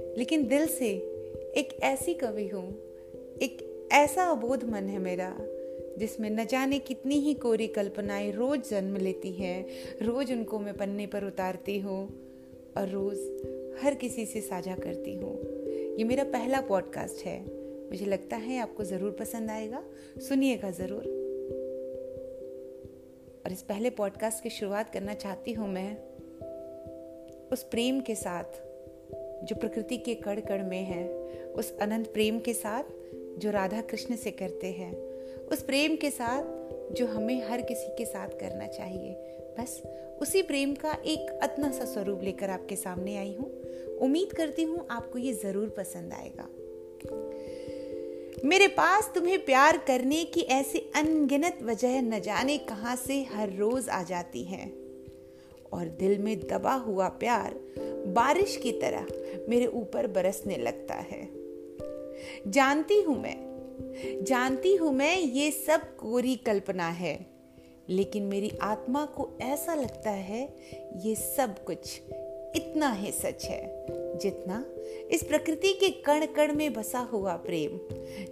लेकिन दिल से एक ऐसी कवि हूँ, एक ऐसा अबोध मन है मेरा, जिसमें न जाने कितनी ही कोरी कल्पनाएँ रोज जन्म लेती हैं, रोज उनको मैं पन्ने पर उतारती हूँ और रोज हर किसी से साझा करती हूँ। ये मेरा पहला पॉडकास्ट है। मुझे लगता है आपको ज़रूर पसंद आएगा। सुनिएगा ज़रूर। और इस पहले पॉडकास्ट की शुरुआत करना चाहती हूँ मैं, उस प्रेम के साथ। जो प्रकृति के कड़ कड़ में है, उस अनंत प्रेम के साथ जो राधा कृष्ण से करते हैं, उस प्रेम के साथ जो हमें हर किसी के साथ करना चाहिए। बस उसी प्रेम का एक अतना सा स्वरूप लेकर आपके सामने आई हूँ। उम्मीद करती हूँ आपको ये ज़रूर पसंद आएगा। मेरे पास तुम्हें प्यार करने की ऐसी अनगिनत वजह न जाने कहाँ से हर रोज आ जाती है। और दिल में दबा हुआ प्यार बारिश की तरह मेरे ऊपर बरसने लगता है। जानती हूँ मैं, जानती हूँ मैं ये सब कोरी कल्पना है, लेकिन मेरी आत्मा को ऐसा लगता है ये सब कुछ इतना ही सच है, जितना इस प्रकृति के कण कण में बसा हुआ प्रेम,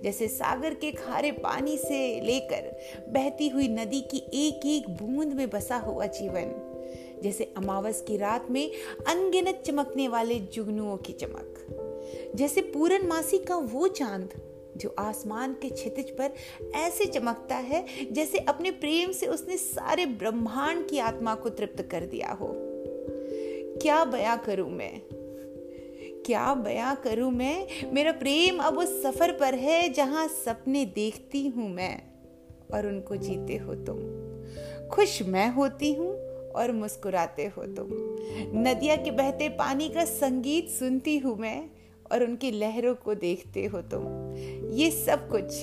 जैसे सागर के खारे पानी से लेकर बहती हुई नदी की एक एक बूंद में बसा हुआ जीवन। जैसे अमावस की रात में अनगिनत चमकने वाले जुगनुओं की चमक। जैसे पूरन मासी का वो चाँद जो आसमान के छितिज पर ऐसे चमकता है जैसे अपने प्रेम से उसने सारे ब्रह्मांड की आत्मा को तृप्त कर दिया हो। क्या बया करूँ मैं? क्या बया करूँ मैं? मेरा प्रेम अब उस सफ़र पर है जहाँ सपने देखती हूँ मैं और उनको जीते हो तुम। खुश मैं होती हूँ और मुस्कुराते हो तुम। नदिया के बहते पानी का संगीत सुनती हूँ मैं और उनकी लहरों को देखते हो तुम। ये सब कुछ,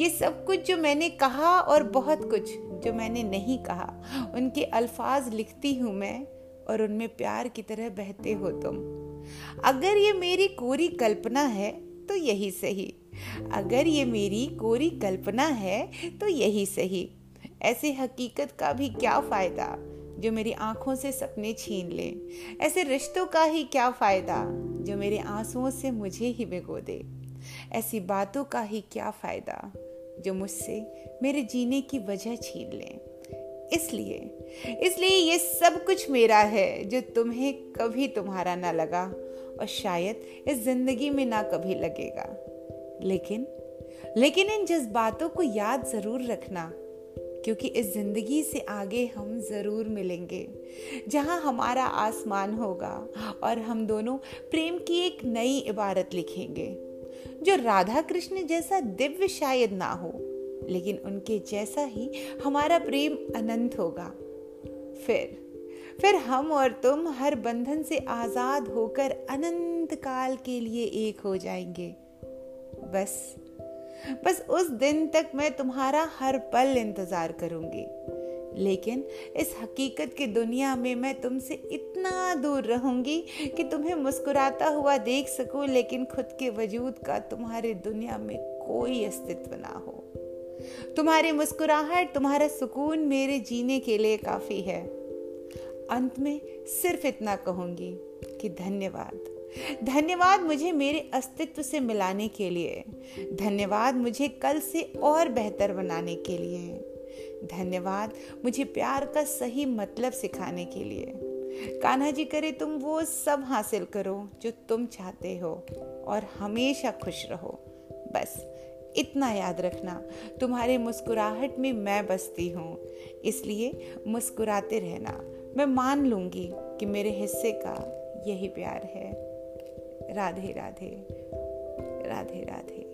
ये सब कुछ जो मैंने कहा और बहुत कुछ जो मैंने नहीं कहा, उनके अल्फाज लिखती हूँ मैं और उनमें प्यार की तरह बहते हो तुम। अगर ये मेरी कोरी कल्पना है तो यही सही। अगर ये मेरी कोरी कल्पना है तो यही सही। ऐसे हकीकत का भी क्या फ़ायदा? जो मेरी आँखों से सपने छीन ले। ऐसे रिश्तों का ही क्या फ़ायदा, जो मेरे आंसुओं से मुझे ही भिगो दे। ऐसी बातों का ही क्या फ़ायदा, जो मुझसे मेरे जीने की वजह छीन ले। इसलिए इसलिए ये सब कुछ मेरा है, जो तुम्हें कभी तुम्हारा ना लगा और शायद इस ज़िंदगी में ना कभी लगेगा। लेकिन लेकिन इन जज्बातों को याद ज़रूर रखना। क्योंकि इस ज़िंदगी से आगे हम ज़रूर मिलेंगे, जहाँ हमारा आसमान होगा और हम दोनों प्रेम की एक नई इबारत लिखेंगे, जो राधा कृष्ण जैसा दिव्य शायद ना हो, लेकिन उनके जैसा ही हमारा प्रेम अनंत होगा। फिर फिर हम और तुम हर बंधन से आज़ाद होकर अनंत काल के लिए एक हो जाएँगे। बस बस उस दिन तक मैं तुम्हारा हर पल इंतज़ार करूँगी। लेकिन इस हकीकत की दुनिया में मैं तुमसे इतना दूर रहूँगी कि तुम्हें मुस्कुराता हुआ देख सकूँ, लेकिन खुद के वजूद का तुम्हारी दुनिया में कोई अस्तित्व ना हो। तुम्हारी मुस्कुराहट, तुम्हारा सुकून मेरे जीने के लिए काफ़ी है। अंत में सिर्फ़ इतना कहूँगी कि धन्यवाद। धन्यवाद मुझे मेरे अस्तित्व से मिलाने के लिए। धन्यवाद मुझे कल से और बेहतर बनाने के लिए। धन्यवाद मुझे प्यार का सही मतलब सिखाने के लिए। कान्हा जी करे तुम वो सब हासिल करो जो तुम चाहते हो और हमेशा खुश रहो। बस इतना याद रखना, तुम्हारे मुस्कुराहट में मैं बसती हूँ। इसलिए मुस्कुराते रहना। मैं मान लूँगी कि मेरे हिस्से का यही प्यार है। Radhe Radhe Radhe Radhe.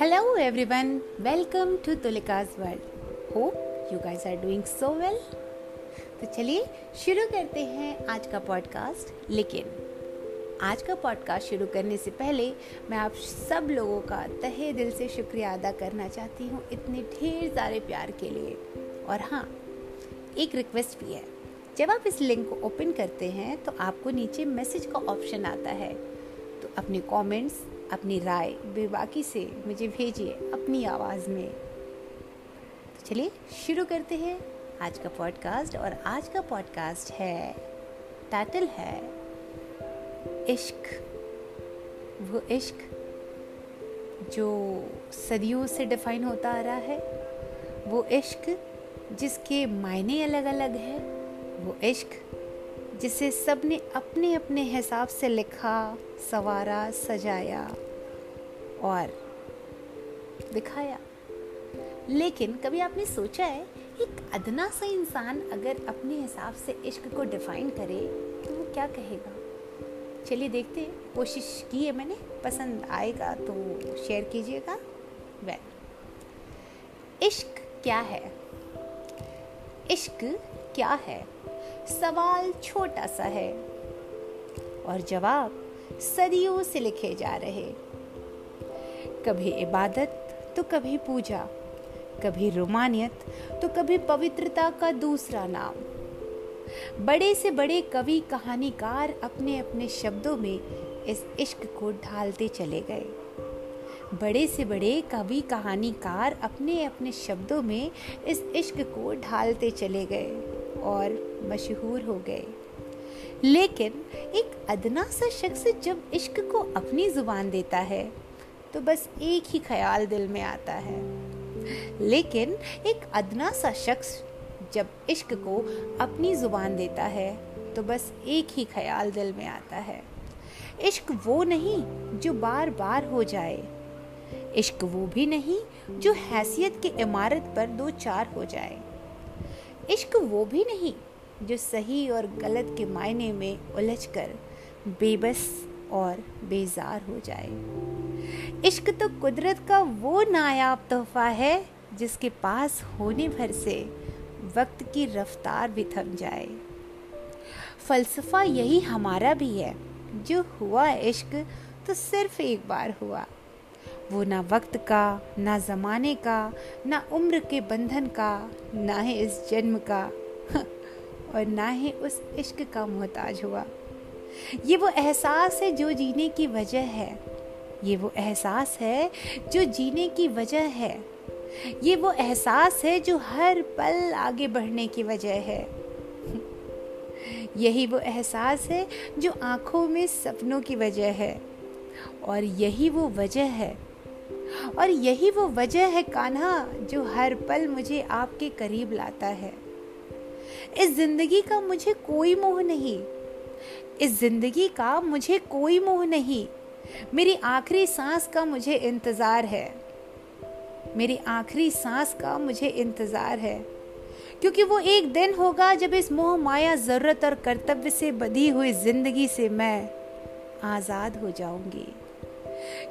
Hello everyone welcome to Tulika's world hope you guys are doing so well तो चलिए शुरू करते हैं आज का पॉडकास्ट लेकिन आज का पॉडकास्ट शुरू करने से पहले मैं आप सब लोगों का तहे दिल से शुक्रिया अदा करना चाहती हूँ इतने ढेर सारे प्यार के लिए। और हाँ एक रिक्वेस्ट भी है। जब आप इस लिंक को ओपन करते हैं तो आपको नीचे मैसेज का ऑप्शन आता है। तो अपने कमेंट्स अपनी राय बेबाकी से मुझे भेजिए अपनी आवाज़ में। तो चलिए शुरू करते हैं आज का पॉडकास्ट और आज का पॉडकास्ट है टाइटल है इश्क, वो इश्क जो सदियों से डिफाइन होता आ रहा है, वो इश्क जिसके मायने अलग अलग हैं, वो इश्क जिसे सबने अपने अपने हिसाब से लिखा, सवारा, सजाया और दिखाया। लेकिन कभी आपने सोचा है, एक अदना सा इंसान अगर अपने हिसाब से इश्क को डिफाइन करे तो वो क्या कहेगा? चलिए देखते हैं। कोशिश की है मैंने। पसंद आएगा तो शेयर कीजिएगा। वेल इश्क क्या है? इश्क क्या है? सवाल छोटा सा है। और जवाब सदियों से लिखे जा रहे। कभी इबादत तो कभी पूजा, कभी रोमानियत तो कभी पवित्रता का दूसरा नाम। बड़े से बड़े कवि कहानीकार अपने अपने शब्दों में इस इश्क को ढालते चले गए। बड़े से बड़े कवि कहानीकार अपने अपने शब्दों में इस इश्क को ढालते चले गए और मशहूर हो गए। लेकिन एक अदना सा शख्स जब इश्क को अपनी ज़ुबान देता है तो बस एक ही ख्याल दिल में आता है। लेकिन एक अदना सा शख्स जब इश्क को अपनी ज़ुबान देता है तो बस एक ही ख्याल दिल में आता है। इश्क वो नहीं जो बार बार हो जाए। इश्क वो भी नहीं जो हैसियत की इमारत पर दो चार हो जाए। इश्क वो भी नहीं जो सही और गलत के मायने में उलझ कर बेबस और बेजार हो जाए। इश्क तो कुदरत का वो नायाब तोहफा है जिसके पास होने भर से वक्त की रफ्तार भी थम जाए। फलसफा यही हमारा भी है। जो हुआ इश्क तो सिर्फ़ एक बार हुआ। वो ना वक्त का, ना ज़माने का, ना उम्र के बंधन का, ना ही इस जन्म का, और ना ही उस इश्क का मोहताज हुआ। ये वो एहसास है जो जीने की वजह है। ये वो एहसास है जो जीने की वजह है। ये वो एहसास है जो हर पल आगे बढ़ने की वजह है। यही वो एहसास है जो आँखों में सपनों की वजह है। और यही वो वजह है। और यही वो वजह है कान्हा, जो हर पल मुझे आपके करीब लाता है। इस ज़िंदगी का मुझे कोई मोह नहीं। इस ज़िंदगी का मुझे कोई मोह नहीं। मेरी आखिरी सांस का मुझे इंतज़ार है। मेरी आखिरी सांस का मुझे इंतज़ार है। क्योंकि वो एक दिन होगा जब इस मोह माया ज़रूरत और कर्तव्य से बधी हुई ज़िंदगी से मैं आज़ाद हो जाऊँगी।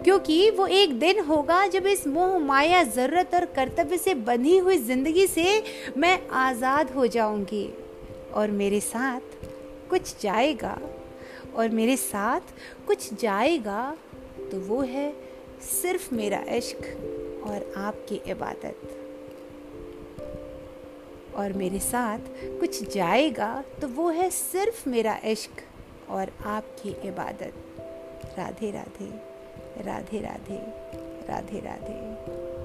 क्योंकि वो एक दिन होगा जब इस मोह माया ज़रूरत और कर्तव्य से बंधी हुई ज़िंदगी से मैं आज़ाद हो जाऊँगी। और मेरे साथ कुछ जाएगा। और मेरे साथ कुछ जाएगा तो वो है सिर्फ़ मेरा इश्क। और आपकी इबादत। और मेरे साथ कुछ जाएगा तो वो है सिर्फ़ मेरा इश्क और आपकी इबादत। राधे राधे राधे राधे राधे राधे।